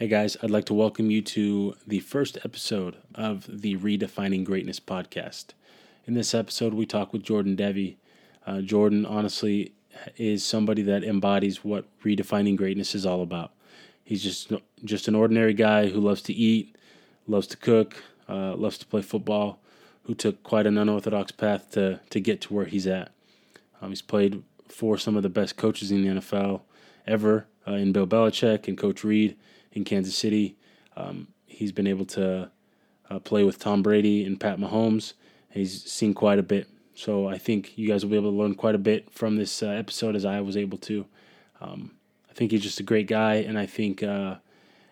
Hey guys, I'd like to welcome you to the first episode of the Redefining Greatness podcast. In this episode, we talk with Jordan Devey. Uh, Jordan, honestly, is somebody that embodies what redefining greatness is all about. He's just just an ordinary guy who loves to eat, loves to cook, uh, loves to play football, who took quite an unorthodox path to to get to where he's at. Um, he's played for some of the best coaches in the NFL ever, uh, in Bill Belichick and Coach Reid in Kansas City. Um, he's been able to uh, play with Tom Brady and Pat Mahomes. He's seen quite a bit. So I think you guys will be able to learn quite a bit from this uh, episode as I was able to. Um, I think he's just a great guy, and I think uh,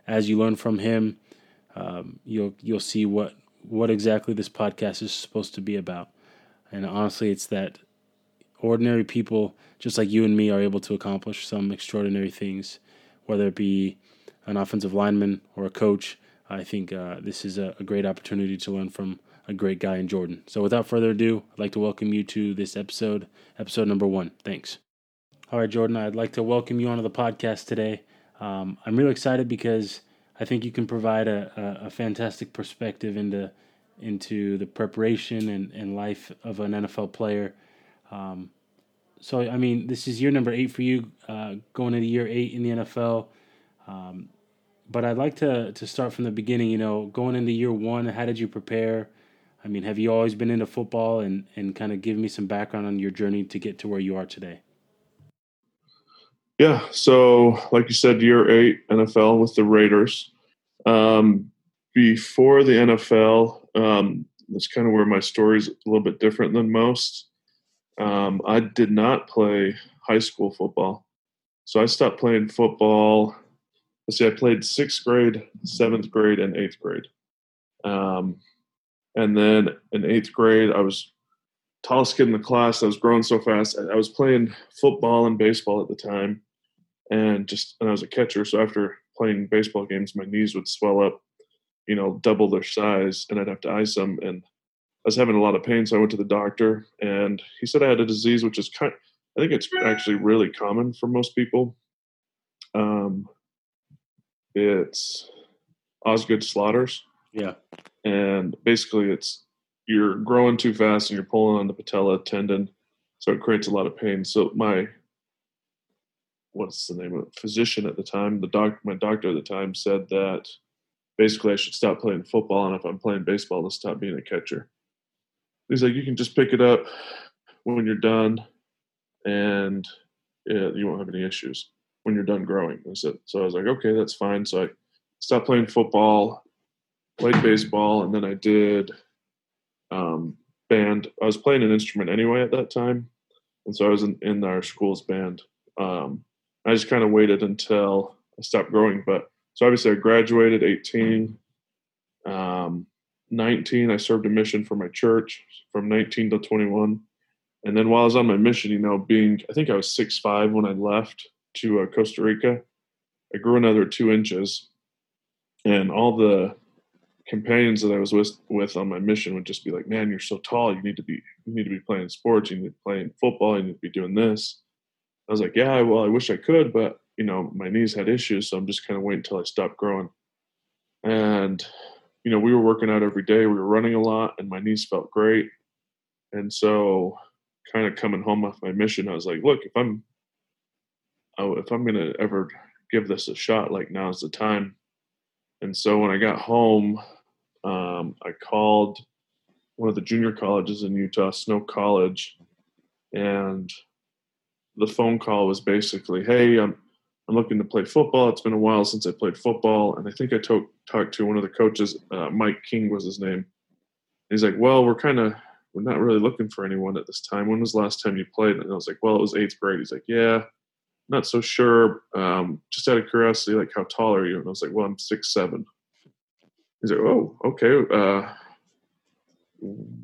as you learn from him, um, you'll you'll see what what exactly this podcast is supposed to be about. And honestly, it's that ordinary people, just like you and me, are able to accomplish some extraordinary things, whether it be an offensive lineman or a coach, I think uh, this is a, a, great opportunity to learn from a great guy in Jordan. So without further ado, I'd like to welcome you to this episode, episode number one. Thanks. All right, Jordan, I'd like to welcome you onto the podcast today. Um, I'm really excited because I think you can provide a, a, a, fantastic perspective into into the preparation and, and life of an NFL player. Um, so, I mean, this is year number eight for you, uh, going into year eight in the NFL. Um, but I'd like to to start from the beginning. You know, going into year one, how did you prepare? I mean, have you always been into football, and and kind of give me some background on your journey to get to where you are today? Yeah, so like you said, year eight NFL with the Raiders. Um, before the NFL, um, that's kind of where my story is a little bit different than most. Um, I did not play high school football, so I stopped playing football let's see, I played sixth grade, seventh grade, and eighth grade. Um, and then in eighth grade, I was tallest kid in the class. I was growing so fast. I was playing football and baseball at the time, and just and I was a catcher. So after playing baseball games, my knees would swell up, you know, double their size, and I'd have to ice them. And I was having a lot of pain, so I went to the doctor, and he said I had a disease which is kind. I think it's actually really common for most people. Um, it's Osgood Schlatter's. Yeah. And basically, it's you're growing too fast and you're pulling on the patella tendon, so it creates a lot of pain. So my what's the name of it? physician at the time, the doc, my doctor at the time said that basically I should stop playing football, and if I'm playing baseball, to stop being a catcher. He's like, you can just pick it up when you're done, and yeah, you won't have any issues when you're done growing. So, so I was like, okay, that's fine. So I stopped playing football, played baseball, and then I did um, band. I was playing an instrument anyway at that time, and so I was in, in our school's band. Um, I just kind of waited until I stopped growing. But so obviously, I graduated 18. Um, 19, I served a mission for my church from 19 to 21. And then while I was on my mission, you know, being, I think I was six five when I left to uh, Costa Rica. I grew another two inches, and all the companions that I was with with on my mission would just be like, "Man, you're so tall. You need to be you need to be playing sports. You need to be playing football. You need to be doing this." I was like, "Yeah, well, I wish I could, but you know, my knees had issues, so I'm just kind of waiting until I stop growing." And you know, we were working out every day. We were running a lot, and my knees felt great. And so, kind of coming home off my mission, I was like, "Look, if I'm oh, if I'm going to ever give this a shot, like now's the time. And so when I got home, um, I called one of the junior colleges in Utah, Snow College, and the phone call was basically, "Hey, I'm I'm looking to play football. It's been a while since I played football, and I think I to- talked to one of the coaches. Uh, Mike King was his name. he's like, "Well, we're kind of we're not really looking for anyone at this time. When was the last time you played?" And I was like, "Well, it was eighth grade." He's like, "Yeah." Not so sure. Um, just out of curiosity, like how tall are you? And I was like, well, I'm six seven. He's like, oh, okay. Uh,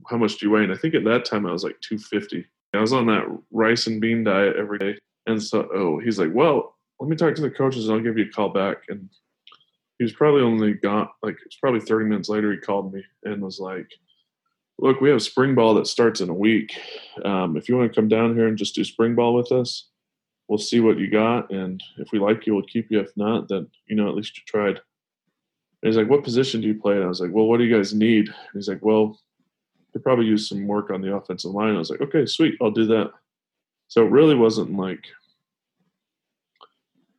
how much do you weigh? And I think at that time I was like 250. I was on that rice and bean diet every day. And so, oh, he's like, well, let me talk to the coaches and I'll give you a call back. And he was probably only gone, like, it's probably 30 minutes later. He called me and was like, look, we have spring ball that starts in a week. Um, if you want to come down here and just do spring ball with us, we'll see what you got, and if we like you, we'll keep you. If not, then you know at least you tried. he's like, "What position do you play?" And I was like, "Well, what do you guys need?" And he's like, "Well, they probably use some work on the offensive line." I was like, "Okay, sweet, I'll do that." So it really wasn't like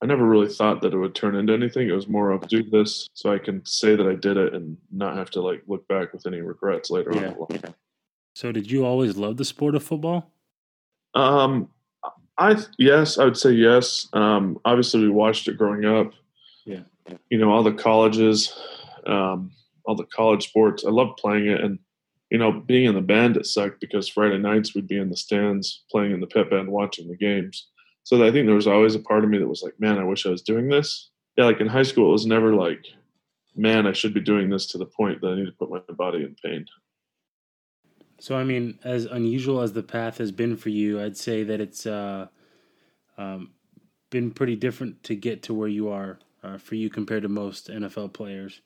I never really thought that it would turn into anything. It was more of do this so I can say that I did it and not have to like look back with any regrets later Yeah. on. So did you always love the sport of football? Um, I yes, I would say yes. Um, obviously, we watched it growing up. Yeah. You know, all the colleges, um, all the college sports. I loved playing it, and you know, being in the band it sucked because Friday nights we'd be in the stands playing in the pit band, watching the games. So I think there was always a part of me that was like, man, I wish I was doing this. Yeah, like in high school, it was never like, man, I should be doing this to the point that I need to put my body in pain. So I mean, as unusual as the path has been for you, I'd say that it's uh, um, been pretty different to get to where you are uh, for you compared to most NFL players.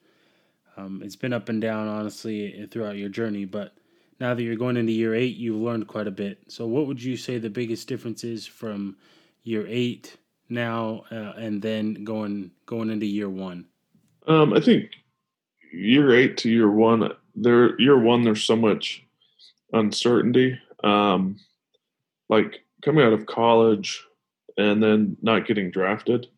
Um, it's been up and down, honestly, throughout your journey. But now that you're going into year eight, you've learned quite a bit. So, what would you say the biggest difference is from year eight now uh, and then going going into year one? Um, I think year eight to year one, there year one, there's so much uncertainty. Um, like coming out of college and then not getting drafted,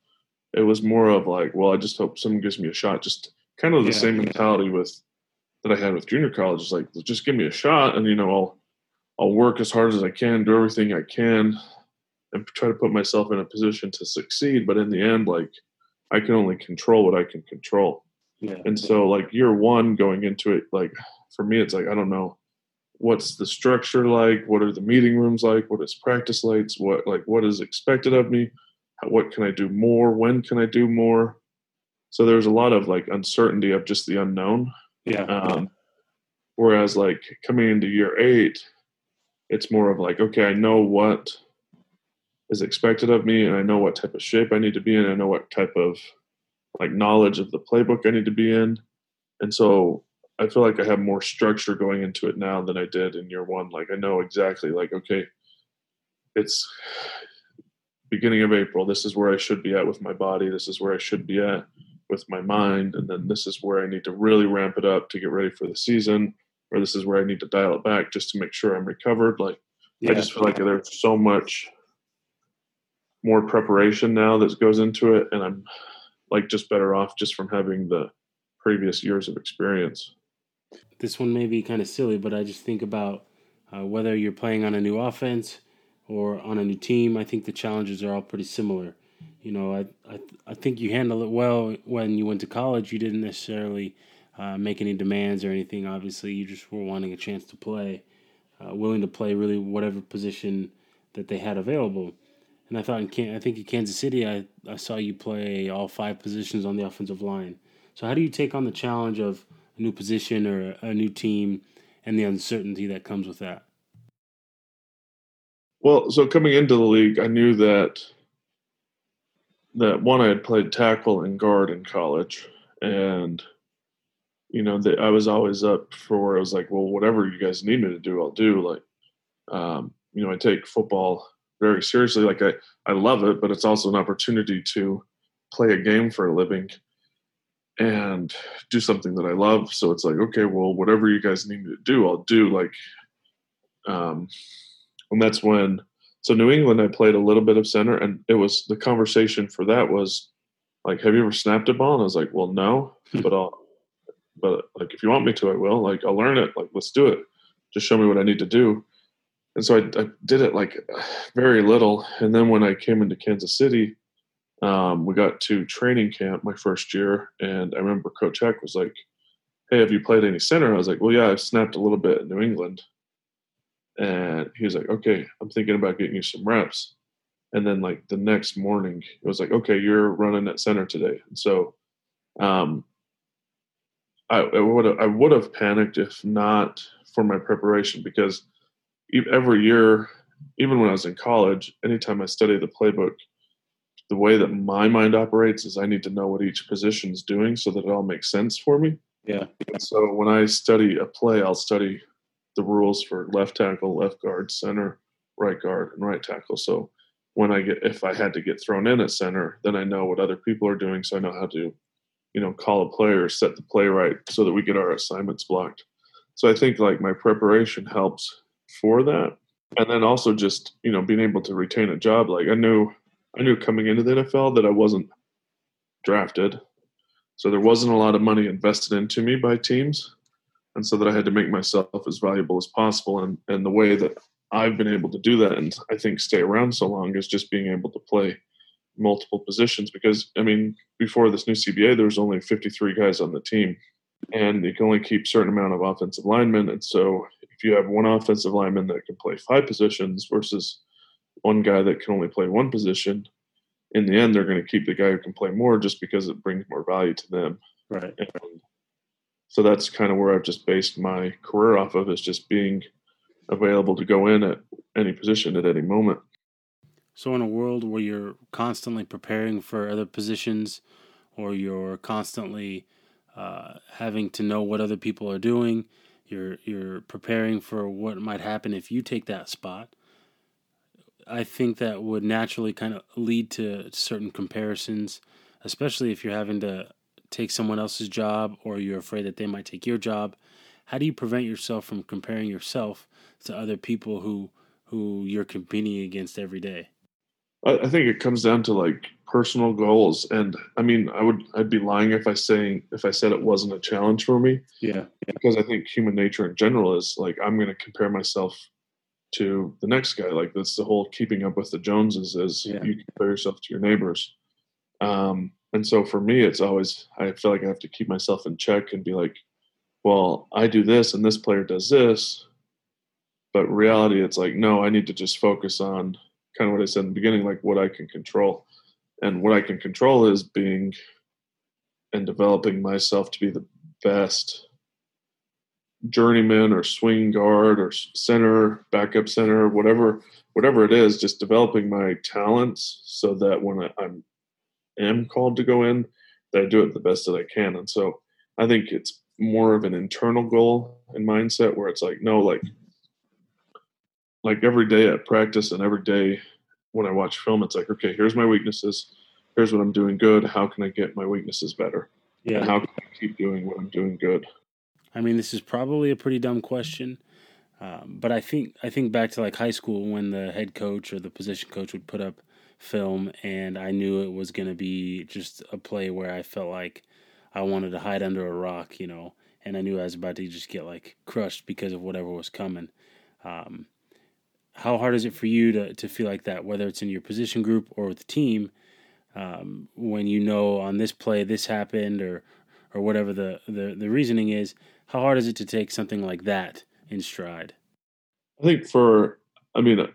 it was more of like, well, I just hope someone gives me a shot. Just kind of the Yeah. same mentality with that I had with junior college. Is like, just give me a shot, and you know, I'll I'll work as hard as I can, do everything I can, and try to put myself in a position to succeed. But in the end, like I can only control what I can control. Yeah. And so, like year one, going into it, like for me, it's like I don't know what's the structure like, what are the meeting rooms like, what is practice like, what like what is expected of me, How- what can I do more, when can I do more. So there's a lot of like uncertainty of just the unknown. Yeah. Um, whereas like coming into year eight, it's more of like okay, I know what is expected of me, and I know what type of shape I need to be in. I know what type of like knowledge of the playbook I need to be in, and so I feel like I have more structure going into it now than I did in year one. Like I know exactly like okay, it's beginning of April. This is where I should be at with my body. This is where I should be at with my mind, and then this is where I need to really ramp it up to get ready for the season, or this is where I need to dial it back just to make sure I'm recovered. Like I just feel like there's so much more preparation now that goes into it, and I'm like just better off just from having the previous years of experience. This one may be kind of silly, but I just think about uh, whether you're playing on a new offense or on a new team. I think the challenges are all pretty similar. You know, I I, I think you handle it well when you went to college. You didn't necessarily uh, make any demands or anything. Obviously, you just were wanting a chance to play, uh, willing to play really whatever position that they had available. And I thought in Can- I think in Kansas City, I, I saw you play all five positions on the offensive line. So how do you take on the challenge of a new position or a new team and the uncertainty that comes with that? Well, so coming into the league, I knew that that one I had played tackle and guard in college, and you know that I was always up for I was like, well, whatever you guys need me to do, I'll do. Like, um, you know, I take football very seriously. Like I, I love it, but it's also an opportunity to play a game for a living and do something that I love. So it's like, okay, well, whatever you guys need me to do, I'll do. Like, um, and that's when so New England I played a little bit of center and it was the conversation for that was like have you ever snapped a ball and I was like well no but I'll but like if you want me to I will like I'll learn it like let's do it just show me what I need to do and so I, I did it like very little and then when I came into Kansas City um, we got to training camp my first year and I remember Coach Heck was like hey have you played any center I was like well yeah I've snapped a little bit in New England and he was like, "Okay, I'm thinking about getting you some reps." And then like the next morning, it was like, "Okay, you're running at center today." And so, um, I, I would I would have panicked if not for my preparation because every year, even when I was in college, anytime I study the playbook, the way that my mind operates is I need to know what each position is doing so that it all makes sense for me. Yeah. And so when I study a play, I'll study the rules for left tackle, left guard, center, right guard, and right tackle. So when I get if I had to get thrown in at center, then I know what other people are doing, so I know how to you know, call a play or set the play right so that we get our assignments blocked. So I think like my preparation helps for that. And then also just, you know, being able to retain a job. Like I knew I knew coming into the NFL that I wasn't drafted. So there wasn't a lot of money invested into me by teams. And so that I had to make myself as valuable as possible. And and the way that I've been able to do that and I think stay around so long is just being able to play multiple positions because I mean before this new CBA there was only 53 guys on the team and you can only keep certain amount of offensive linemen and so if you have one offensive lineman that can play five positions versus one guy that can only play one position in the end they're going to keep the guy who can play more just because it brings more value to them right and so that's kind of where I've just based my career off of is just being available to go in at any position at any moment so, in a world where you're constantly preparing for other positions, or you're constantly uh, having to know what other people are doing, you're you're preparing for what might happen if you take that spot. I think that would naturally kind of lead to certain comparisons, especially if you're having to take someone else's job or you're afraid that they might take your job. How do you prevent yourself from comparing yourself to other people who who you're competing against every day? I, I think it comes down to like personal goals, and I mean, I would I'd be lying if I saying if I said it wasn't a challenge for me. Yeah, because I think human nature in general is like I'm going to compare myself to the next guy. Like that's the whole keeping up with the Joneses is yeah. you compare yourself to your neighbors. Um, and so for me, it's always I feel like I have to keep myself in check and be like, well, I do this and this player does this, but reality, it's like no, I need to just focus on kind of what I said in the beginning, like what I can control. And what I can control is being and developing myself to be the best journeyman or swing guard or center, backup center, whatever whatever it is, just developing my talents so that when I, I'm am called to go in, that I do it the best that I can. And so I think it's more of an internal goal and mindset where it's like, no, like like every day at practice and every day when I watch film, it's like, okay, here's my weaknesses. Here's what I'm doing good. How can I get my weaknesses better? Yeah. And how can I keep doing what I'm doing good? I mean, this is probably a pretty dumb question, um, but I think I think back to like high school when the head coach or the position coach would put up film, and I knew it was going to be just a play where I felt like I wanted to hide under a rock, you know, and I knew I was about to just get like crushed because of whatever was coming. Um, how hard is it for you to, to feel like that, whether it's in your position group or with the team, um, when you know on this play this happened or or whatever the, the, the reasoning is, how hard is it to take something like that in stride? I think for, I mean, uh,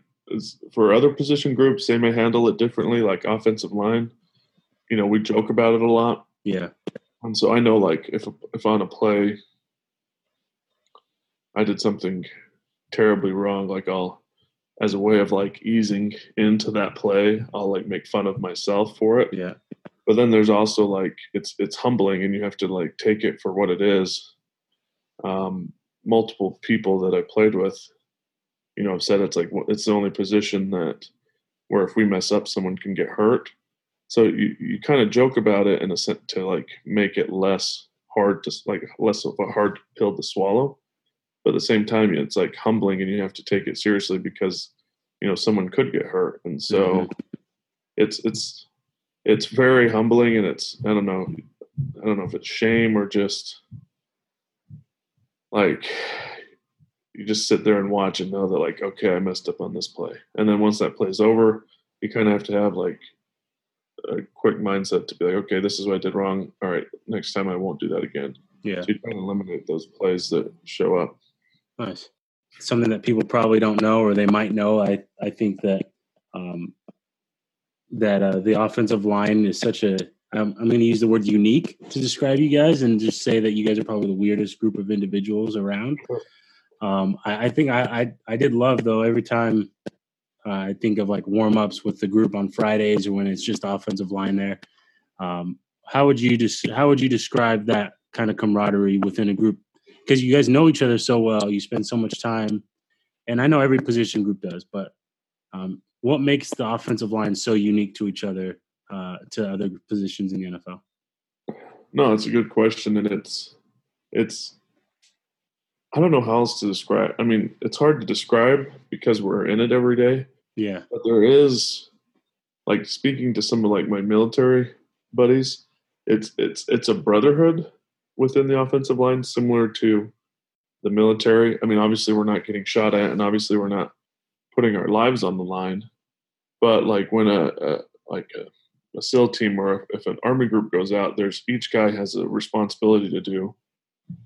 for other position groups, they may handle it differently, like offensive line. You know, we joke about it a lot. Yeah. And so I know, like, if if on a play I did something terribly wrong, like I'll as a way of like easing into that play i'll like make fun of myself for it yeah but then there's also like it's it's humbling and you have to like take it for what it is um multiple people that i played with you know have said it's like it's the only position that where if we mess up someone can get hurt. So you, you kind of joke about it in a sense to like make it less hard to like less of a hard pill to swallow. But at the same time it's like humbling and you have to take it seriously because you know someone could get hurt. And so mm-hmm. it's it's it's very humbling and it's i don't know i don't know if it's shame or just like you just sit there and watch and know that like okay i messed up on this play and then once that play's over you kind of have to have like a quick mindset to be like okay this is what i did wrong all right next time i won't do that again yeah so you kind of eliminate those plays that show up Nice. Something that people probably don't know, or they might know. I I think that um, that uh, the offensive line is such a. Um, I'm going to use the word unique to describe you guys, and just say that you guys are probably the weirdest group of individuals around. Um, I, I, think I, I, I did love though every time uh, I think of like warm ups with the group on Fridays or when it's just offensive line there. Um, how would you just how would you describe that kind of camaraderie within a group because you guys know each other so well. You spend so much time, and I know every position group does. But um, what makes the offensive line so unique to each other, uh, to other positions in the NFL? no, it's a good question, and it's it's I don't know how else to describe. I mean, it's hard to describe because we're in it every day. Yeah. But there is like speaking to some of like my military buddies, it's it's it's a brotherhood within the offensive line similar to the military. I mean, obviously we're not getting shot at and obviously we're not putting our lives on the line. But like when a, a like a a SEAL team or if an army group goes out, there's each guy has a responsibility to do,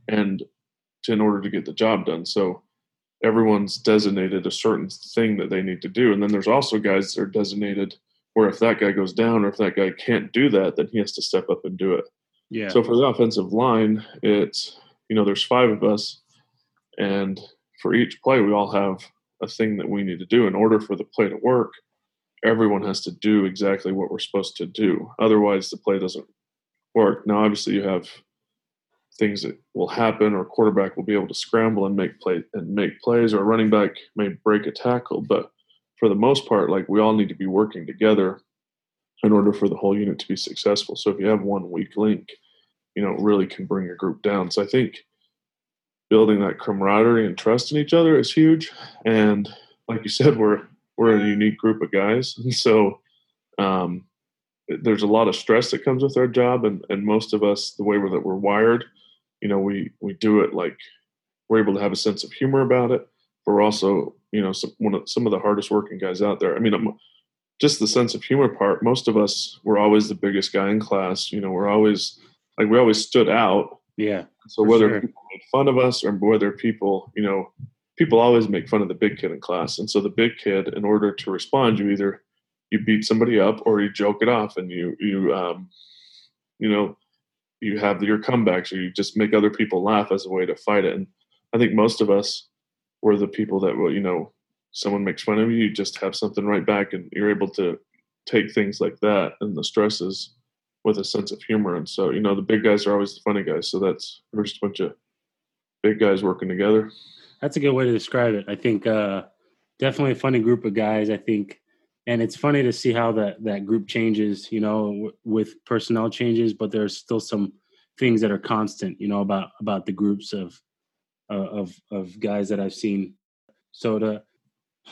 and to, in order to get the job done. So everyone's designated a certain thing that they need to do, and then there's also guys that are designated where if that guy goes down or if that guy can't do that, then he has to step up and do it. Yeah. So for the offensive line, it's you know there's five of us, and for each play we all have a thing that we need to do in order for the play to work everyone has to do exactly what we're supposed to do. Otherwise, the play doesn't work. Now, obviously, you have things that will happen, or quarterback will be able to scramble and make play and make plays, or running back may break a tackle. But for the most part, like we all need to be working together in order for the whole unit to be successful. So if you have one weak link, you know, it really can bring your group down. So I think building that camaraderie and trust in each other is huge. And like you said, we're we're a unique group of guys, and so um, there's a lot of stress that comes with our job, and and most of us, the way we're, that we're wired, you know, we we do it like we're able to have a sense of humor about it. But we're also, you know, some one of some of the hardest working guys out there. I mean, I'm, just the sense of humor part. Most of us were always the biggest guy in class. You know, we're always like we always stood out. Yeah. So whether sure. people made fun of us or whether people, you know, people always make fun of the big kid in class. And so the big kid, in order to respond, you either you beat somebody up or you joke it off and you you um, you know you have your comebacks or you just make other people laugh as a way to fight it. And I think most of us were the people that will, you know, someone makes fun of you, you just have something right back and you're able to take things like that and the stresses with a sense of humor. And so, you know, the big guys are always the funny guys. So that's we're just a bunch of big guys working together. That's a good way to describe it. I think uh, definitely a funny group of guys. I think, and it's funny to see how that that group changes. You know, w- with personnel changes, but there's still some things that are constant. You know about about the groups of uh, of of guys that I've seen. So to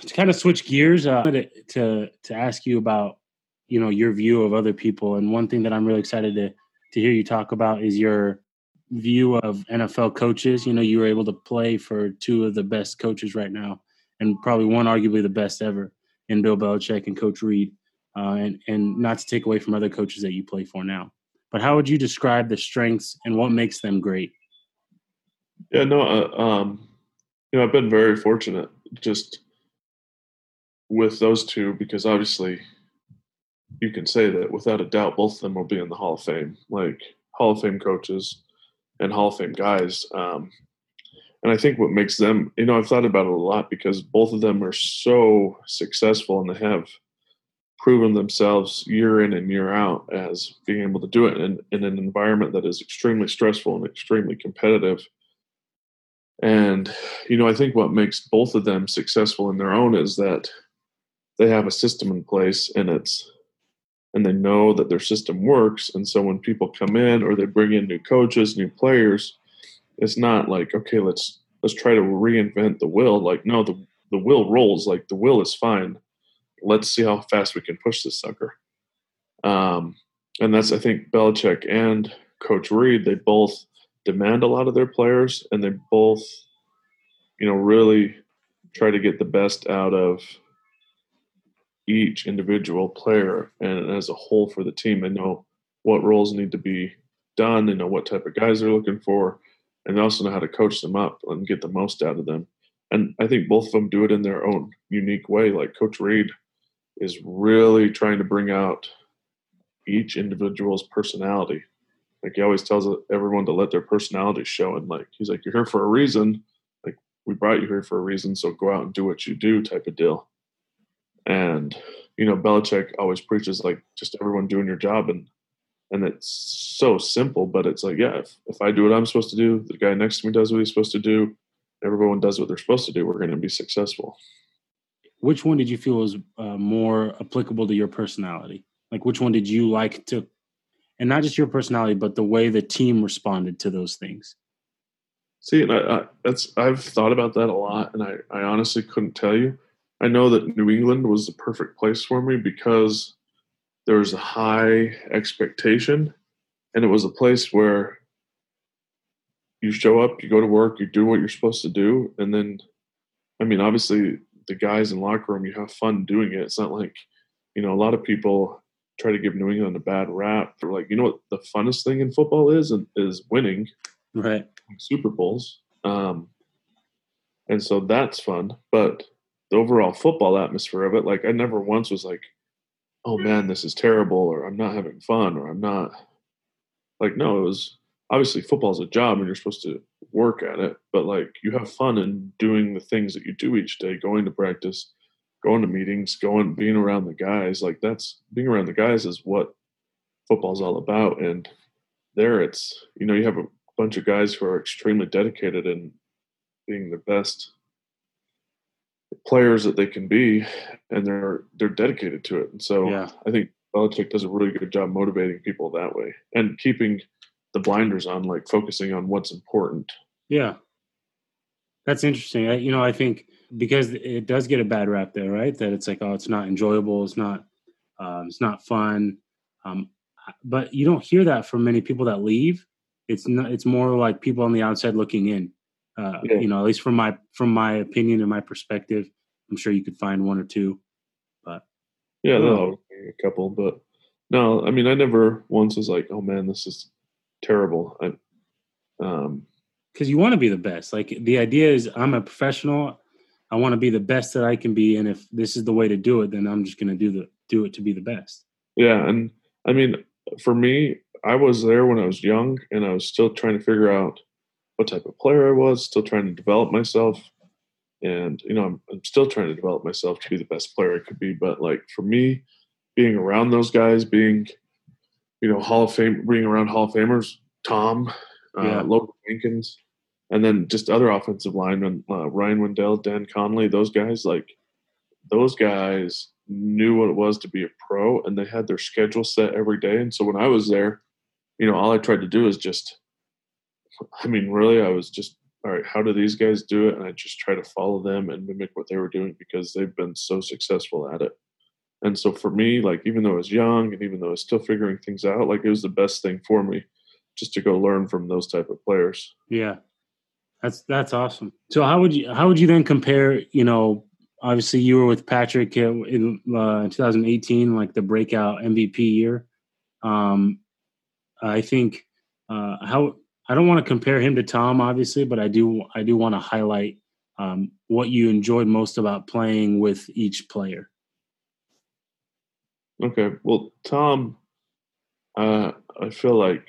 to kind of switch gears, uh, to to to ask you about you know your view of other people, and one thing that I'm really excited to to hear you talk about is your view of NFL coaches. You know, you were able to play for two of the best coaches right now, and probably one arguably the best ever in Bill Belichick and Coach Reid. Uh, and and not to take away from other coaches that you play for now, but how would you describe the strengths and what makes them great? Yeah, no, uh, um, you know, I've been very fortunate just with those two because obviously you can say that without a doubt both of them will be in the Hall of Fame, like Hall of Fame coaches and Hall of Fame guys. Um, and I think what makes them, you know, I've thought about it a lot because both of them are so successful and they have proven themselves year in and year out as being able to do it in, in an environment that is extremely stressful and extremely competitive. And, you know, I think what makes both of them successful in their own is that they have a system in place and it's and they know that their system works. And so when people come in or they bring in new coaches, new players, it's not like, okay, let's let's try to reinvent the wheel. Like, no, the the wheel rolls, like the wheel is fine. Let's see how fast we can push this sucker. Um, and that's I think Belichick and Coach Reid, they both demand a lot of their players and they both, you know, really try to get the best out of each individual player and as a whole for the team. They know what roles need to be done, they know what type of guys they're looking for, and also know how to coach them up and get the most out of them. And I think both of them do it in their own unique way. Like Coach Reid is really trying to bring out each individual's personality. Like he always tells everyone to let their personality show. And like he's like, you're here for a reason. Like we brought you here for a reason, so go out and do what you do, type of deal. And you know, Belichick always preaches like just everyone doing your job, and and it's so simple, but it's like, yeah, if, if I do what I'm supposed to do, the guy next to me does what he's supposed to do, everyone does what they're supposed to do, we're going to be successful. Which one did you feel was uh, more applicable to your personality? Like, which one did you like to and not just your personality, but the way the team responded to those things. See, and I, I, that's I've thought about that a lot, and I, I honestly couldn't tell you. I know that New England was the perfect place for me because there was a high expectation, and it was a place where you show up, you go to work, you do what you're supposed to do, and then, I mean, obviously, the guys in locker room, you have fun doing it. It's not like, you know, a lot of people try to give New England a bad rap. They're like, you know what, the funnest thing in football is is winning, right? Super Bowls, um, and so that's fun. But the overall football atmosphere of it, like, I never once was like, oh man, this is terrible, or I'm not having fun, or I'm not like, no, it was obviously football's a job and you're supposed to work at it, but like you have fun in doing the things that you do each day, going to practice, going to meetings, going being around the guys. Like that's being around the guys is what football's all about. And there it's you know, you have a bunch of guys who are extremely dedicated in being the best players that they can be and they're they're dedicated to it. And so yeah. I think Belichick does a really good job motivating people that way and keeping the blinders on, like focusing on what's important. Yeah, that's interesting. I, you know, I think because it does get a bad rap there, right? That it's like, oh, it's not enjoyable, it's not, um, it's not fun. Um, but you don't hear that from many people that leave. It's not. It's more like people on the outside looking in. Uh, yeah. You know, at least from my from my opinion and my perspective, I'm sure you could find one or two. But yeah, no, a couple. But no, I mean, I never once was like, oh man, this is terrible. I, um, because you want to be the best. Like the idea is, I'm a professional. I want to be the best that I can be, and if this is the way to do it, then I'm just going to do the do it to be the best. Yeah, and I mean, for me, I was there when I was young, and I was still trying to figure out what type of player I was, still trying to develop myself, and you know, I'm, I'm still trying to develop myself to be the best player I could be. But like for me, being around those guys, being you know, Hall of Fame, being around Hall of Famers, Tom, uh, yeah. Logan Mankins, and then just other offensive linemen, uh, Ryan Wendell, Dan Connolly, those guys, like those guys knew what it was to be a pro and they had their schedule set every day. And so when I was there, you know, all I tried to do is just, I mean, really, I was just, all right, how do these guys do it? And I just try to follow them and mimic what they were doing because they've been so successful at it. And so for me, like even though I was young and even though I was still figuring things out, like it was the best thing for me just to go learn from those type of players. Yeah. That's that's awesome. So how would you how would you then compare, you know, obviously you were with Patrick in uh, 2018 like the breakout MVP year. Um I think uh how I don't want to compare him to Tom obviously, but I do I do want to highlight um, what you enjoyed most about playing with each player. Okay. Well, Tom, uh, I feel like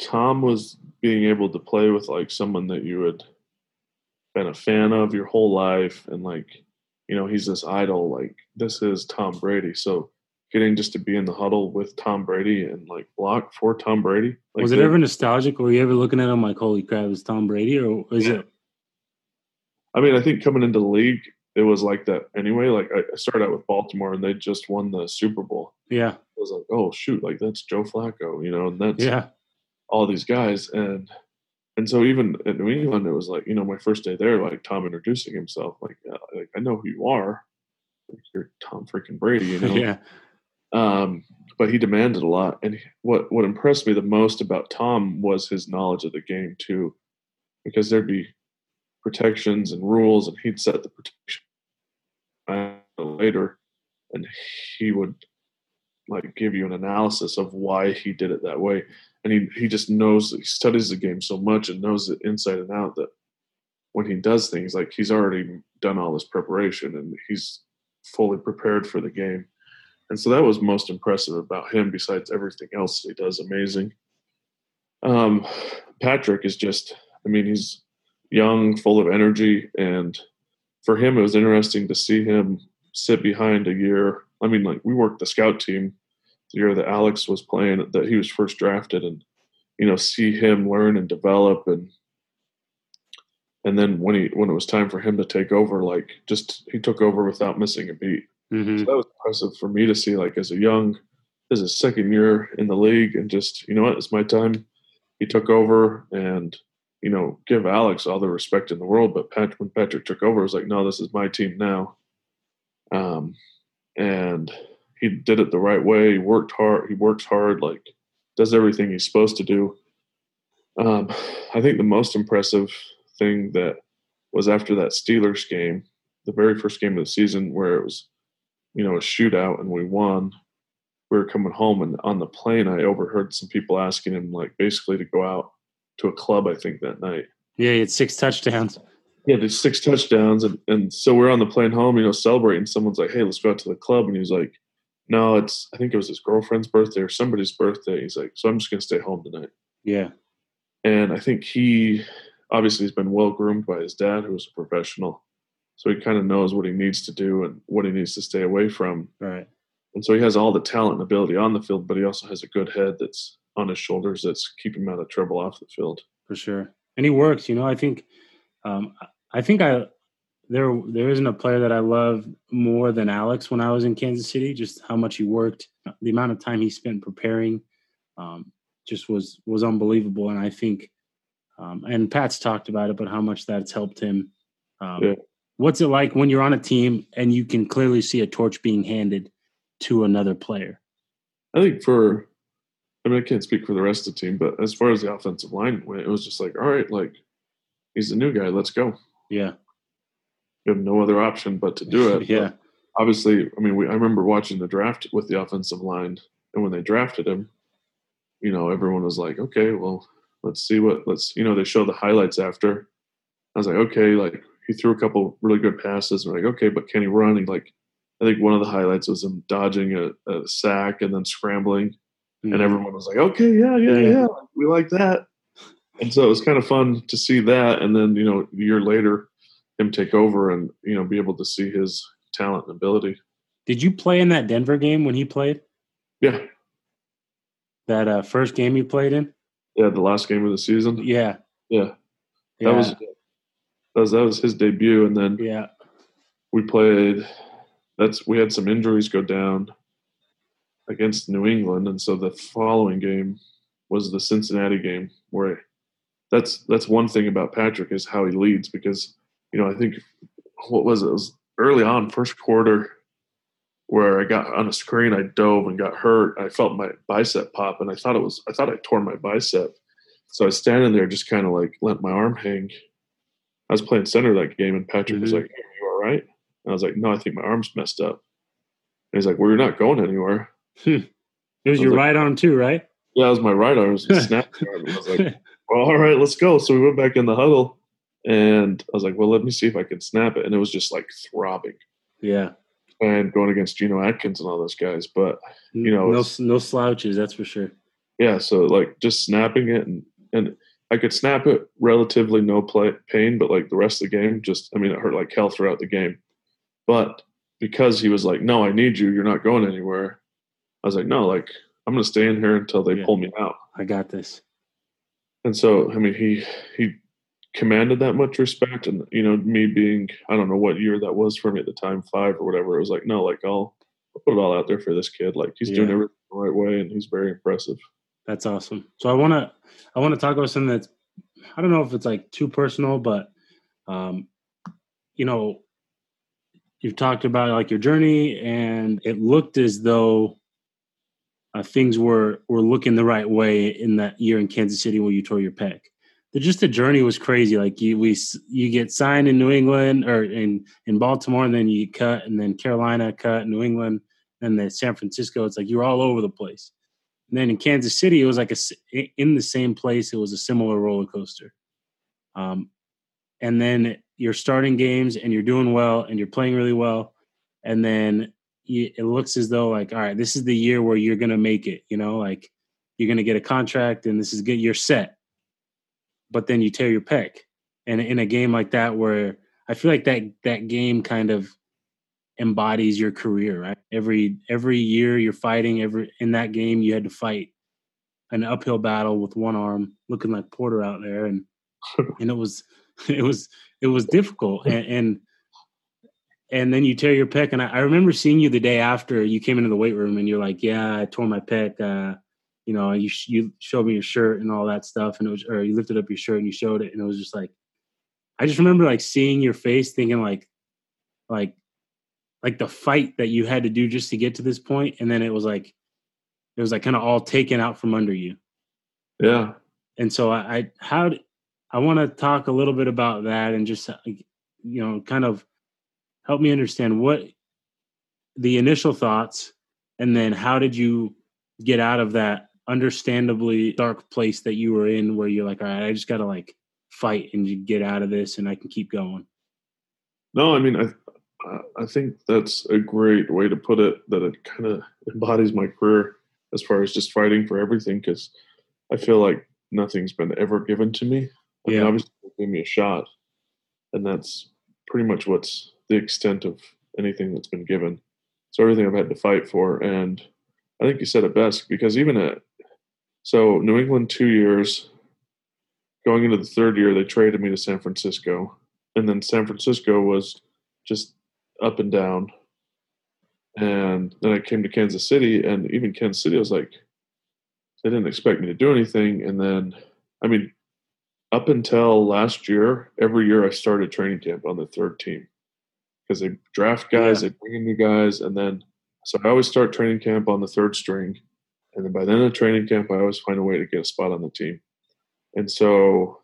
Tom was being able to play with like someone that you had been a fan of your whole life, and like, you know, he's this idol. Like, this is Tom Brady. So, getting just to be in the huddle with Tom Brady and like block for Tom Brady. Like was it ever nostalgic? Were you ever looking at him like, holy crap, is Tom Brady, or is yeah. it? I mean, I think coming into the league, it was like that anyway. Like I started out with Baltimore and they just won the Super Bowl. Yeah. I was like, oh shoot, like that's Joe Flacco, you know, and that's yeah. all these guys. And and so even in New England, it was like, you know, my first day there, like Tom introducing himself, like, uh, like I know who you are. Like, you're Tom freaking Brady, you know? yeah. Um, but he demanded a lot. And what what impressed me the most about Tom was his knowledge of the game too. Because there'd be protections and rules, and he'd set the protection later, and he would like give you an analysis of why he did it that way. And he he just knows he studies the game so much and knows it inside and out that when he does things like he's already done all this preparation and he's fully prepared for the game. And so that was most impressive about him, besides everything else he does amazing. Um, Patrick is just, I mean, he's young, full of energy, and for him, it was interesting to see him sit behind a year. I mean, like we worked the scout team the year that Alex was playing, that he was first drafted, and you know, see him learn and develop, and and then when he when it was time for him to take over, like just he took over without missing a beat. Mm-hmm. So that was impressive for me to see, like as a young as a second year in the league, and just you know what, it's my time. He took over, and you know, give Alex all the respect in the world. But Patrick, when Patrick took over, it was like, no, this is my team now. Um, and he did it the right way. He worked hard. He works hard. Like does everything he's supposed to do. Um, I think the most impressive thing that was after that Steelers game, the very first game of the season, where it was, you know, a shootout and we won. We were coming home, and on the plane, I overheard some people asking him, like, basically to go out to a club. I think that night. Yeah, he had six touchdowns. Yeah, there's six touchdowns, and and so we're on the plane home, you know, celebrating. Someone's like, "Hey, let's go out to the club," and he's like, "No, it's I think it was his girlfriend's birthday or somebody's birthday." He's like, "So I'm just gonna stay home tonight." Yeah, and I think he obviously has been well groomed by his dad, who was a professional, so he kind of knows what he needs to do and what he needs to stay away from. Right. And so he has all the talent and ability on the field, but he also has a good head that's on his shoulders that's keeping him out of trouble off the field. For sure, and he works. You know, I think, um, I think I there there isn't a player that I love more than Alex when I was in Kansas City. Just how much he worked, the amount of time he spent preparing, um, just was was unbelievable. And I think, um, and Pat's talked about it, but how much that's helped him. Um, yeah. What's it like when you're on a team and you can clearly see a torch being handed to another player? I think for, I mean, I can't speak for the rest of the team, but as far as the offensive line went, it was just like, all right, like he's the new guy, let's go. Yeah. You have no other option but to do it. yeah. But obviously, I mean, we, I remember watching the draft with the offensive line, and when they drafted him, you know, everyone was like, okay, well, let's see what, let's, you know, they show the highlights after. I was like, okay, like he threw a couple really good passes. We're like, okay, but can he run? He like, I think one of the highlights was him dodging a, a sack and then scrambling. Mm-hmm. And everyone was like, okay, yeah, yeah, yeah, yeah, we like that. And so it was kind of fun to see that. And then, you know, a year later, him take over and, you know, be able to see his talent and ability. Did you play in that Denver game when he played? Yeah. That uh, first game he played in? Yeah, the last game of the season. Yeah. Yeah. That yeah. was that was that was his debut and then yeah. We played that's we had some injuries go down against New England and so the following game was the Cincinnati game where that's that's one thing about Patrick is how he leads because you know I think what was it, it was early on first quarter where I got on a screen I dove and got hurt. I felt my bicep pop and I thought it was I thought I tore my bicep. So I was standing there just kind of like let my arm hang I was playing center that game and Patrick mm-hmm. was like hey, you all right and I was like no I think my arm's messed up and he's like well you're not going anywhere hmm. it was your like, right arm too right yeah it was my right arm it was snapped arm. I was like well, all right, let's go. So we went back in the huddle and I was like, well, let me see if I can snap it. And it was just like throbbing. Yeah. And going against Geno Atkins and all those guys. But, you know, no, no slouches, that's for sure. Yeah. So like just snapping it and, and I could snap it relatively no play, pain, but like the rest of the game, just, I mean, it hurt like hell throughout the game. But because he was like, no, I need you. You're not going anywhere. I was like, no, like, I'm going to stay in here until they yeah. pull me out. I got this and so I mean he he commanded that much respect, and you know me being I don't know what year that was for me at the time five or whatever. It was like no, like I'll, I'll put it all out there for this kid. Like he's yeah. doing everything the right way, and he's very impressive. That's awesome. So I want to I want to talk about something that's I don't know if it's like too personal, but um, you know, you've talked about like your journey, and it looked as though uh, things were were looking the right way in that year in Kansas City where you tore your pec. The, just the journey was crazy. Like you we you get signed in New England or in in Baltimore, and then you cut, and then Carolina cut, New England, and then San Francisco. It's like you're all over the place. And then in Kansas City, it was like a in the same place. It was a similar roller coaster. Um, and then you're starting games and you're doing well and you're playing really well, and then it looks as though like all right this is the year where you're gonna make it you know like you're gonna get a contract and this is good you're set but then you tear your pec and in a game like that where i feel like that that game kind of embodies your career right every every year you're fighting every in that game you had to fight an uphill battle with one arm looking like porter out there and and it was it was it was difficult and, and and then you tear your pec. And I, I, remember seeing you the day after you came into the weight room, and you're like, "Yeah, I tore my pec." Uh, you know, you you showed me your shirt and all that stuff, and it was, or you lifted up your shirt and you showed it, and it was just like, I just remember like seeing your face, thinking like, like, like the fight that you had to do just to get to this point, and then it was like, it was like kind of all taken out from under you. Yeah. And so I, I how I want to talk a little bit about that and just you know kind of help me understand what the initial thoughts and then how did you get out of that understandably dark place that you were in where you're like all right i just gotta like fight and get out of this and i can keep going no i mean i i think that's a great way to put it that it kind of embodies my career as far as just fighting for everything because i feel like nothing's been ever given to me I yeah. mean obviously give me a shot and that's pretty much what's the extent of anything that's been given. So everything I've had to fight for, and I think you said it best because even at so New England two years, going into the third year, they traded me to San Francisco, and then San Francisco was just up and down. And then I came to Kansas City, and even Kansas City, I was like, they didn't expect me to do anything. And then, I mean, up until last year, every year I started training camp on the third team because they draft guys, yeah. they bring in new guys, and then so I always start training camp on the third string, and then by the end of training camp, I always find a way to get a spot on the team. And so,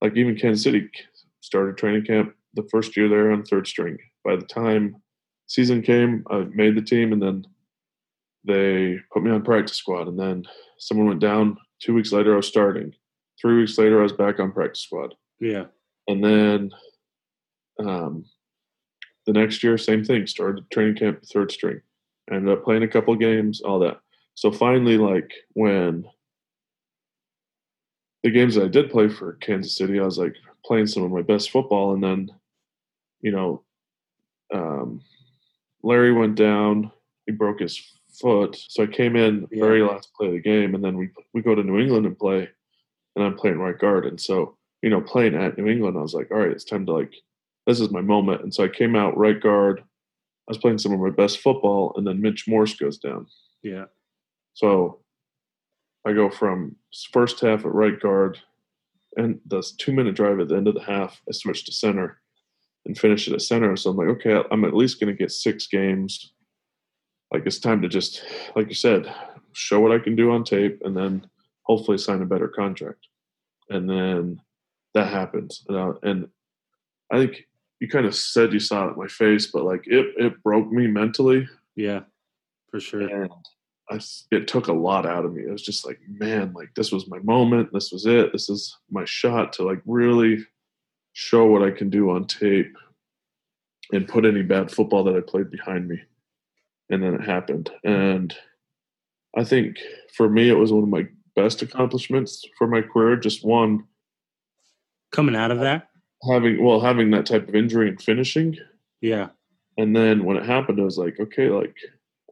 like even Kansas City started training camp the first year there on third string. By the time season came, I made the team, and then they put me on practice squad, and then someone went down. Two weeks later, I was starting. Three weeks later, I was back on practice squad. Yeah, and then um, the next year, same thing. Started training camp third string. Ended up playing a couple games, all that. So finally, like when the games that I did play for Kansas City, I was like playing some of my best football, and then, you know, um, Larry went down. He broke his foot, so I came in yeah. very last play of the game, and then we we go to New England and play, and I'm playing right guard, and so you know, playing at New England, I was like, all right, it's time to like this is my moment. And so I came out right guard. I was playing some of my best football, and then Mitch Morse goes down. Yeah. So I go from first half at right guard, and the two minute drive at the end of the half, I switch to center and finish it at center. So I'm like, okay, I'm at least going to get six games. Like it's time to just, like you said, show what I can do on tape, and then hopefully sign a better contract. And then that happens, and, I, and I think you kind of said you saw it in my face, but like it it broke me mentally. Yeah, for sure. And I, it took a lot out of me. It was just like, man, like this was my moment. This was it. This is my shot to like really show what I can do on tape and put any bad football that I played behind me. And then it happened. And I think for me, it was one of my best accomplishments for my career. Just one coming out of that having well having that type of injury and finishing. Yeah. And then when it happened, I was like, okay, like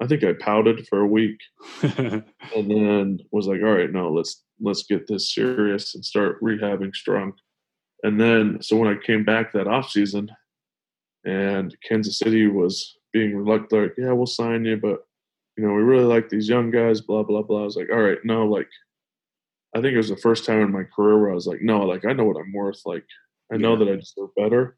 I think I pouted for a week, and then was like, all right, no, let's let's get this serious and start rehabbing strong. And then so when I came back that off season, and Kansas City was being reluctant, like, yeah, we'll sign you, but you know, we really like these young guys, blah blah blah. I was like, all right, no, like I think it was the first time in my career where I was like, no, like I know what I'm worth. Like I know that I deserve better.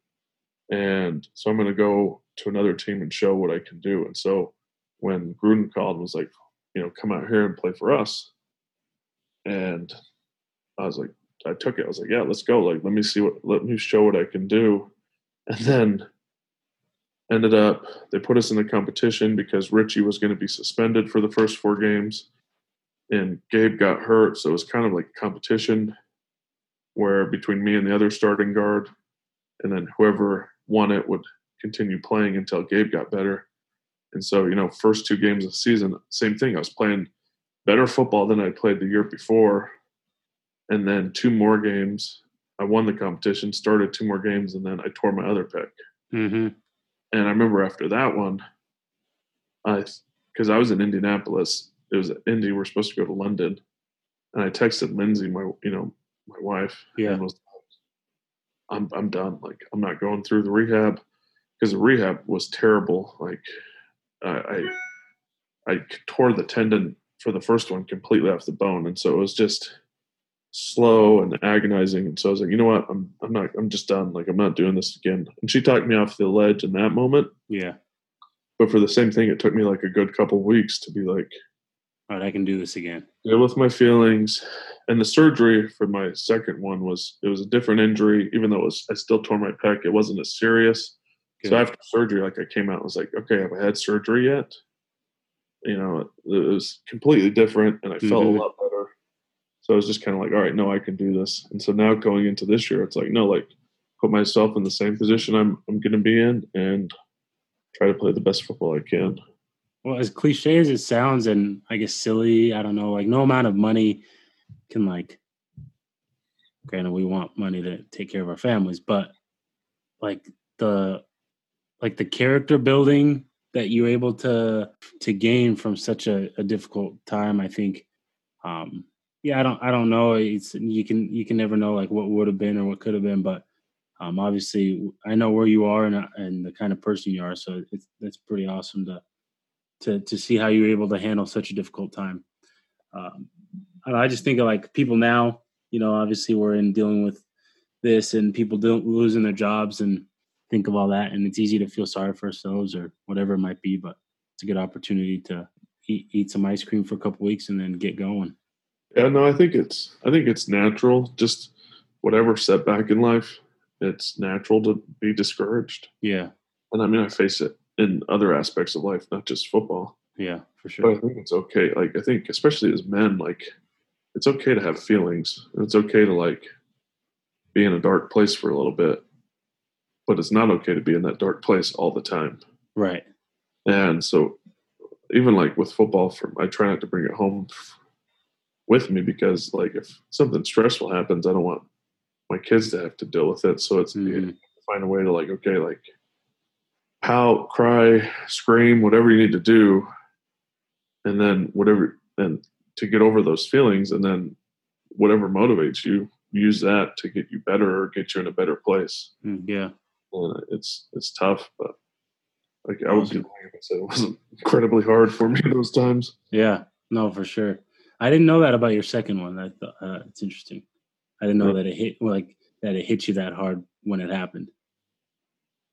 And so I'm going to go to another team and show what I can do. And so when Gruden called and was like, you know, come out here and play for us. And I was like, I took it. I was like, yeah, let's go. Like, let me see what, let me show what I can do. And then ended up, they put us in the competition because Richie was going to be suspended for the first four games and Gabe got hurt. So it was kind of like a competition where between me and the other starting guard, and then whoever won it would continue playing until Gabe got better. And so, you know, first two games of the season, same thing. I was playing better football than I played the year before. And then two more games, I won the competition, started two more games, and then I tore my other pec. Mm-hmm. And I remember after that one, I because I was in Indianapolis, it was Indy. We're supposed to go to London, and I texted Lindsay, my you know my wife. Yeah. was, I'm I'm done. Like I'm not going through the rehab. because the rehab was terrible. Like I, I I tore the tendon for the first one completely off the bone, and so it was just slow and agonizing. And so I was like, you know what, I'm I'm not I'm just done. Like I'm not doing this again. And she talked me off the ledge in that moment. Yeah. But for the same thing, it took me like a good couple weeks to be like, all right, I can do this again. Deal with my feelings. And the surgery for my second one was it was a different injury, even though it was I still tore my pec. It wasn't as serious. Good. So after surgery, like I came out and was like, okay, have I had surgery yet? You know, it, was completely different and I felt mm-hmm. a lot better. So I was just kind of like, all right, no, I can do this. And so now going into this year, it's like, no, like put myself in the same position I'm I'm gonna be in and try to play the best football I can well, as cliche as it sounds, and I guess silly, I don't know, like no amount of money can like. Granted, we want money to take care of our families, but like the like the character building that you're able to to gain from such a, a difficult time, I think. Um, yeah, I don't I don't know. It's you can you can never know like what would have been or what could have been, but um, obviously I know where you are and and the kind of person you are, so it's that's pretty awesome to to to see how you're able to handle such a difficult time. Um, I just think of like people now. You know, obviously we're in dealing with this, and people don't losing their jobs, and think of all that, and it's easy to feel sorry for ourselves or whatever it might be. But it's a good opportunity to eat, eat some ice cream for a couple weeks and then get going. Yeah, no, I think it's I think it's natural. Just whatever setback in life, it's natural to be discouraged. Yeah, and I mean I face it in other aspects of life, not just football. Yeah, for sure. But I think it's okay. Like I think, especially as men, like it's okay to have feelings. It's okay to like be in a dark place for a little bit, but it's not okay to be in that dark place all the time. Right. And so, even like with football, from I try not to bring it home with me because like if something stressful happens, I don't want my kids to have to deal with it. So it's mm-hmm. find a way to like okay, like pout, cry, scream, whatever you need to do, and then whatever, and to get over those feelings, and then whatever motivates you, use that to get you better or get you in a better place. Mm, yeah, and it's it's tough, but like I would be lying if I said it wasn't incredibly hard for me those times. Yeah, no, for sure. I didn't know that about your second one. That uh, it's interesting. I didn't know that it hit like that it hit you that hard when it happened.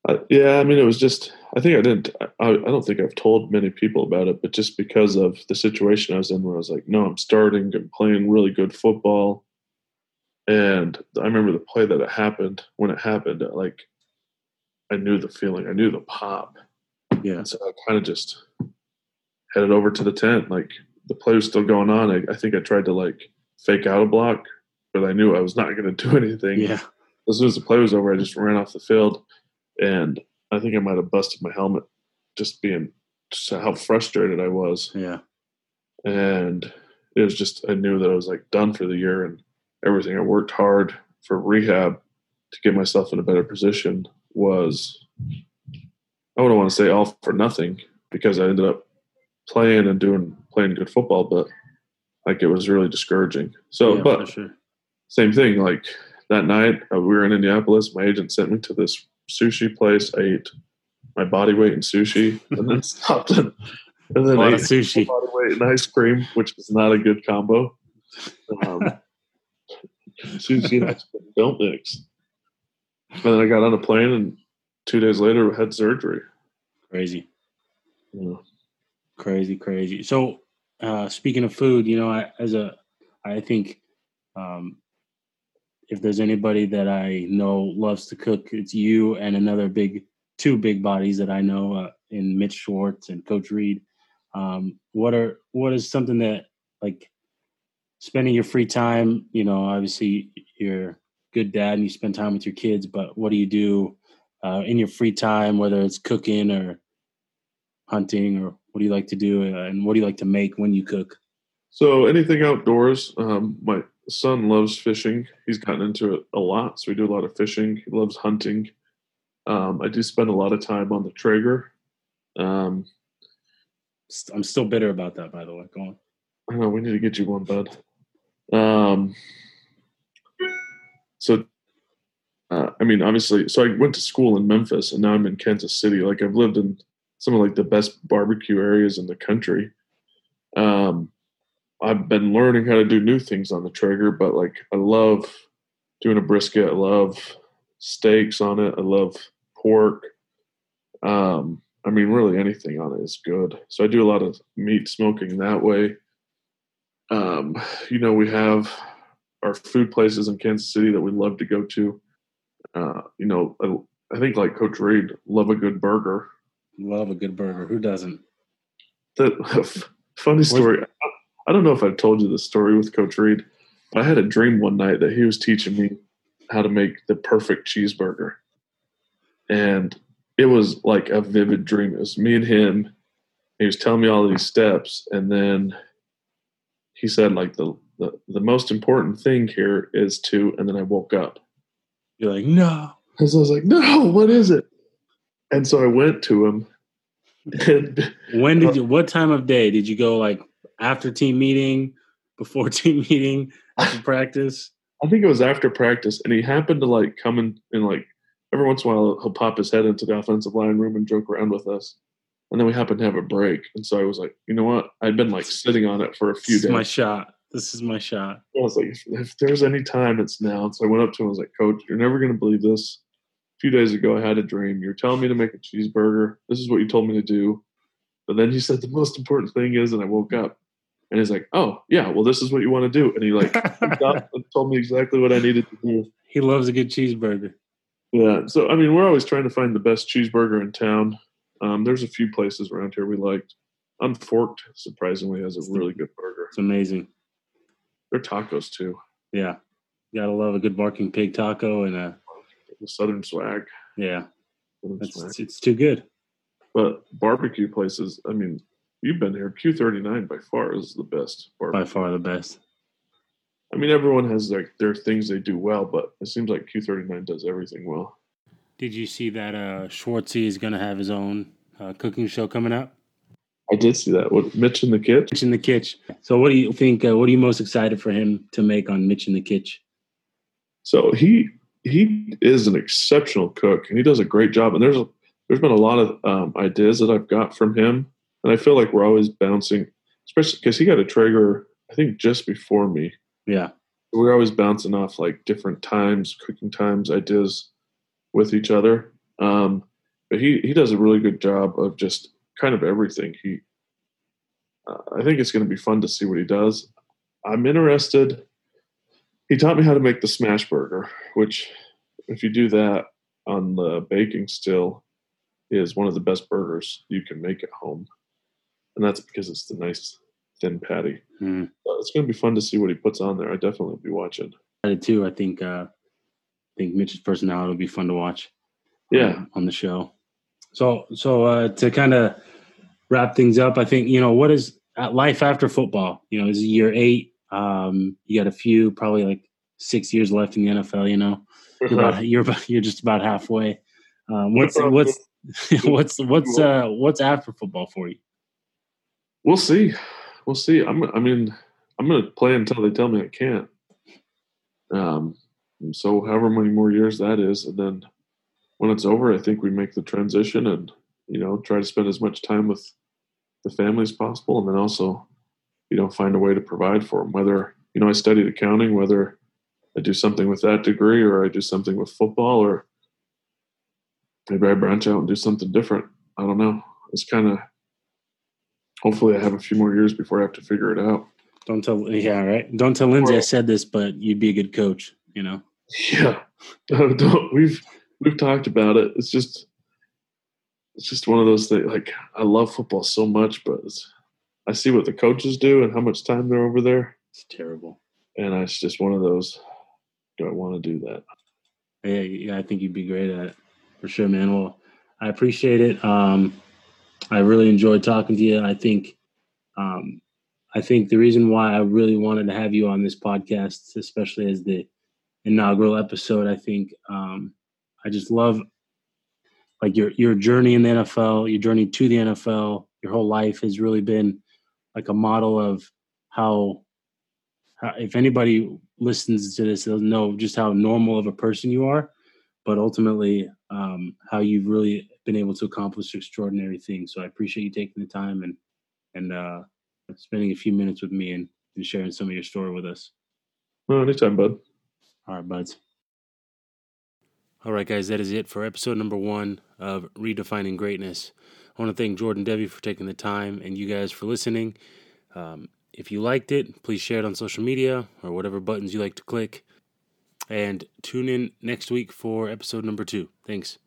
Uh, yeah, I mean, it was just. I think I didn't. I, I don't think I've told many people about it, but just because of the situation I was in, where I was like, "No, I'm starting. I'm playing really good football," and I remember the play that it happened. When it happened, uh, like I knew the feeling. I knew the pop. Yeah. And so I kind of just headed over to the tent. Like the play was still going on. I, I think I tried to like fake out a block, but I knew I was not going to do anything. Yeah. As soon as the play was over, I just ran off the field and I think I might have busted my helmet just being just how frustrated I was. Yeah. And it was just I knew that I was like done for the year and everything I worked hard for rehab to get myself in a better position was I wouldn't want to say all for nothing because I ended up playing and doing playing good football, but like it was really discouraging. So, yeah, but sure. same thing. Like that night, uh, we were in Indianapolis. My agent sent me to this sushi place. I ate my body weight in sushi and then stopped and, and then ate sushi. body weight in ice cream, which is not a good combo. Um, sushi and ice cream don't mix. And then I got on a plane and two days later had surgery. Crazy. Yeah. Crazy, crazy. So uh, speaking of food, you know, I, as a, I think um, if there's anybody that I know loves to cook, it's you and another big, two big bodies that I know uh, in Mitch Schwartz and Coach Reid. Um, what are what is something that like spending your free time? You know, obviously you're good dad and you spend time with your kids, but what do you do uh, in your free time, whether it's cooking or hunting, or what do you like to do, uh, and what do you like to make when you cook? So anything outdoors. Um, my son loves fishing. He's gotten into it a lot, so we do a lot of fishing. He loves hunting. Um, I do spend a lot of time on the Traeger. Um, I'm still bitter about that, by the way. Go on. I know we need to get you one, bud. Um, so uh, I mean, obviously, so I went to school in Memphis, and now I'm in Kansas City. Like I've lived in some of like the best barbecue areas in the country. Um, I've been learning how to do new things on the Traeger, but like I love doing a brisket. I love steaks on it. I love pork. Um, I mean, really anything on it is good. So I do a lot of meat smoking that way. Um, you know, we have our food places in Kansas City that we love to go to. Uh, you know, I, I, think like Coach Reid, love a good burger. Love a good burger. Who doesn't? The funny story. I don't know if I've told you the story with Coach Reid. but I had a dream one night that he was teaching me how to make the perfect cheeseburger. And it was like a vivid dream. It was me and him. He was telling me all these steps, and then he said, like the, the the most important thing here is to, and then I woke up. You're like, no. And so I was like, no, what is it? And so I went to him. And when did uh, you? What time of day did you go? Like after team meeting, before team meeting, after practice? I think it was after practice, and he happened to like come in and like every once in a while he'll pop his head into the offensive line room and joke around with us. And then we happened to have a break, and so I was like, you know what? I'd been like sitting on it for a few this days. my shot. This is my shot. I was like, if, if there's any time, it's now. So I went up to him. I was like, Coach, you're never going to believe this. Few days ago, I had a dream. You're telling me to make a cheeseburger. This is what you told me to do. But then you said the most important thing is, and I woke up and he's like, "Oh yeah, well this is what you want to do." And he like told me exactly what I needed to do. He loves a good cheeseburger. Yeah, so I mean, we're always trying to find the best cheeseburger in town. Um, there's a few places around here we liked. Unforked, surprisingly, has a really good burger. It's amazing. They're tacos too. Yeah, you gotta love a good barking pig taco and a the southern swag. Yeah, it's, it's too good. But barbecue places, I mean, You've been here. Q39 by far is the best. By far the best. I mean, everyone has like their things they do well, but it seems like Q39 does everything well. Did you see that uh, Schwartzy is going to have his own uh, cooking show coming up? I did see that. What Mitch in the Kitch? Mitch in the Kitch. So, what do you think? Uh, what are you most excited for him to make on Mitch in the Kitch? So he he is an exceptional cook, and he does a great job. And there's a, there's been a lot of um, ideas that I've got from him and I feel like we're always bouncing, especially because he got a Traeger, I think, just before me. Yeah. We're always bouncing off like different times, cooking times, ideas with each other. Um, but he, he does a really good job of just kind of everything. He, uh, I think it's going to be fun to see what he does. I'm interested. He taught me how to make the smash burger, which, if you do that on the baking still, is one of the best burgers you can make at home and that's because it's the nice thin patty. Mm. it's going to be fun to see what he puts on there. I definitely will be watching. I did too. I think uh, I think Mitch's personality will be fun to watch. Yeah, um, on the show. So so uh, to kind of wrap things up, I think you know what is life after football. You know, is year eight. Um, you got a few, probably like six years left in the NFL. You know, you're about, you're about, you're just about halfway. Um, what's what's what's what's uh what's after football for you? We'll see. We'll see. I'm. I mean, I'm going to play until they tell me I can't. Um. So, however many more years that is, and then when it's over, I think we make the transition and you know try to spend as much time with the family as possible, and then also you know find a way to provide for them. Whether you know I studied accounting, whether I do something with that degree, or I do something with football, or maybe I branch out and do something different. I don't know. It's kind of hopefully I have a few more years before I have to figure it out. Don't tell, yeah, right. Don't tell Lindsay I said this, but you'd be a good coach. You know. Yeah, we've we've talked about it. It's just it's just one of those things. Like I love football so much, but I see what the coaches do and how much time they're over there. It's terrible. And it's just one of those. Do I want to do that? Yeah, yeah, I think you'd be great at it for sure, man. Well, I appreciate it. Um, I really enjoyed talking to you. I think, um, I think the reason why I really wanted to have you on this podcast, especially as the inaugural episode, I think um, I just love like your your journey in the NFL, your journey to the NFL, your whole life has really been like a model of how, how if anybody listens to this, they'll know just how normal of a person you are. but ultimately um, how you've really been able to accomplish extraordinary things. So I appreciate you taking the time and and uh, spending a few minutes with me and, and sharing some of your story with us. Oh, anytime, bud. All right, buds. All right, guys, that is it for episode number one of Redefining Greatness. I want to thank Jordan Devey for taking the time and you guys for listening. Um, if you liked it, please share it on social media or whatever buttons you like to click. And tune in next week for episode number two. Thanks.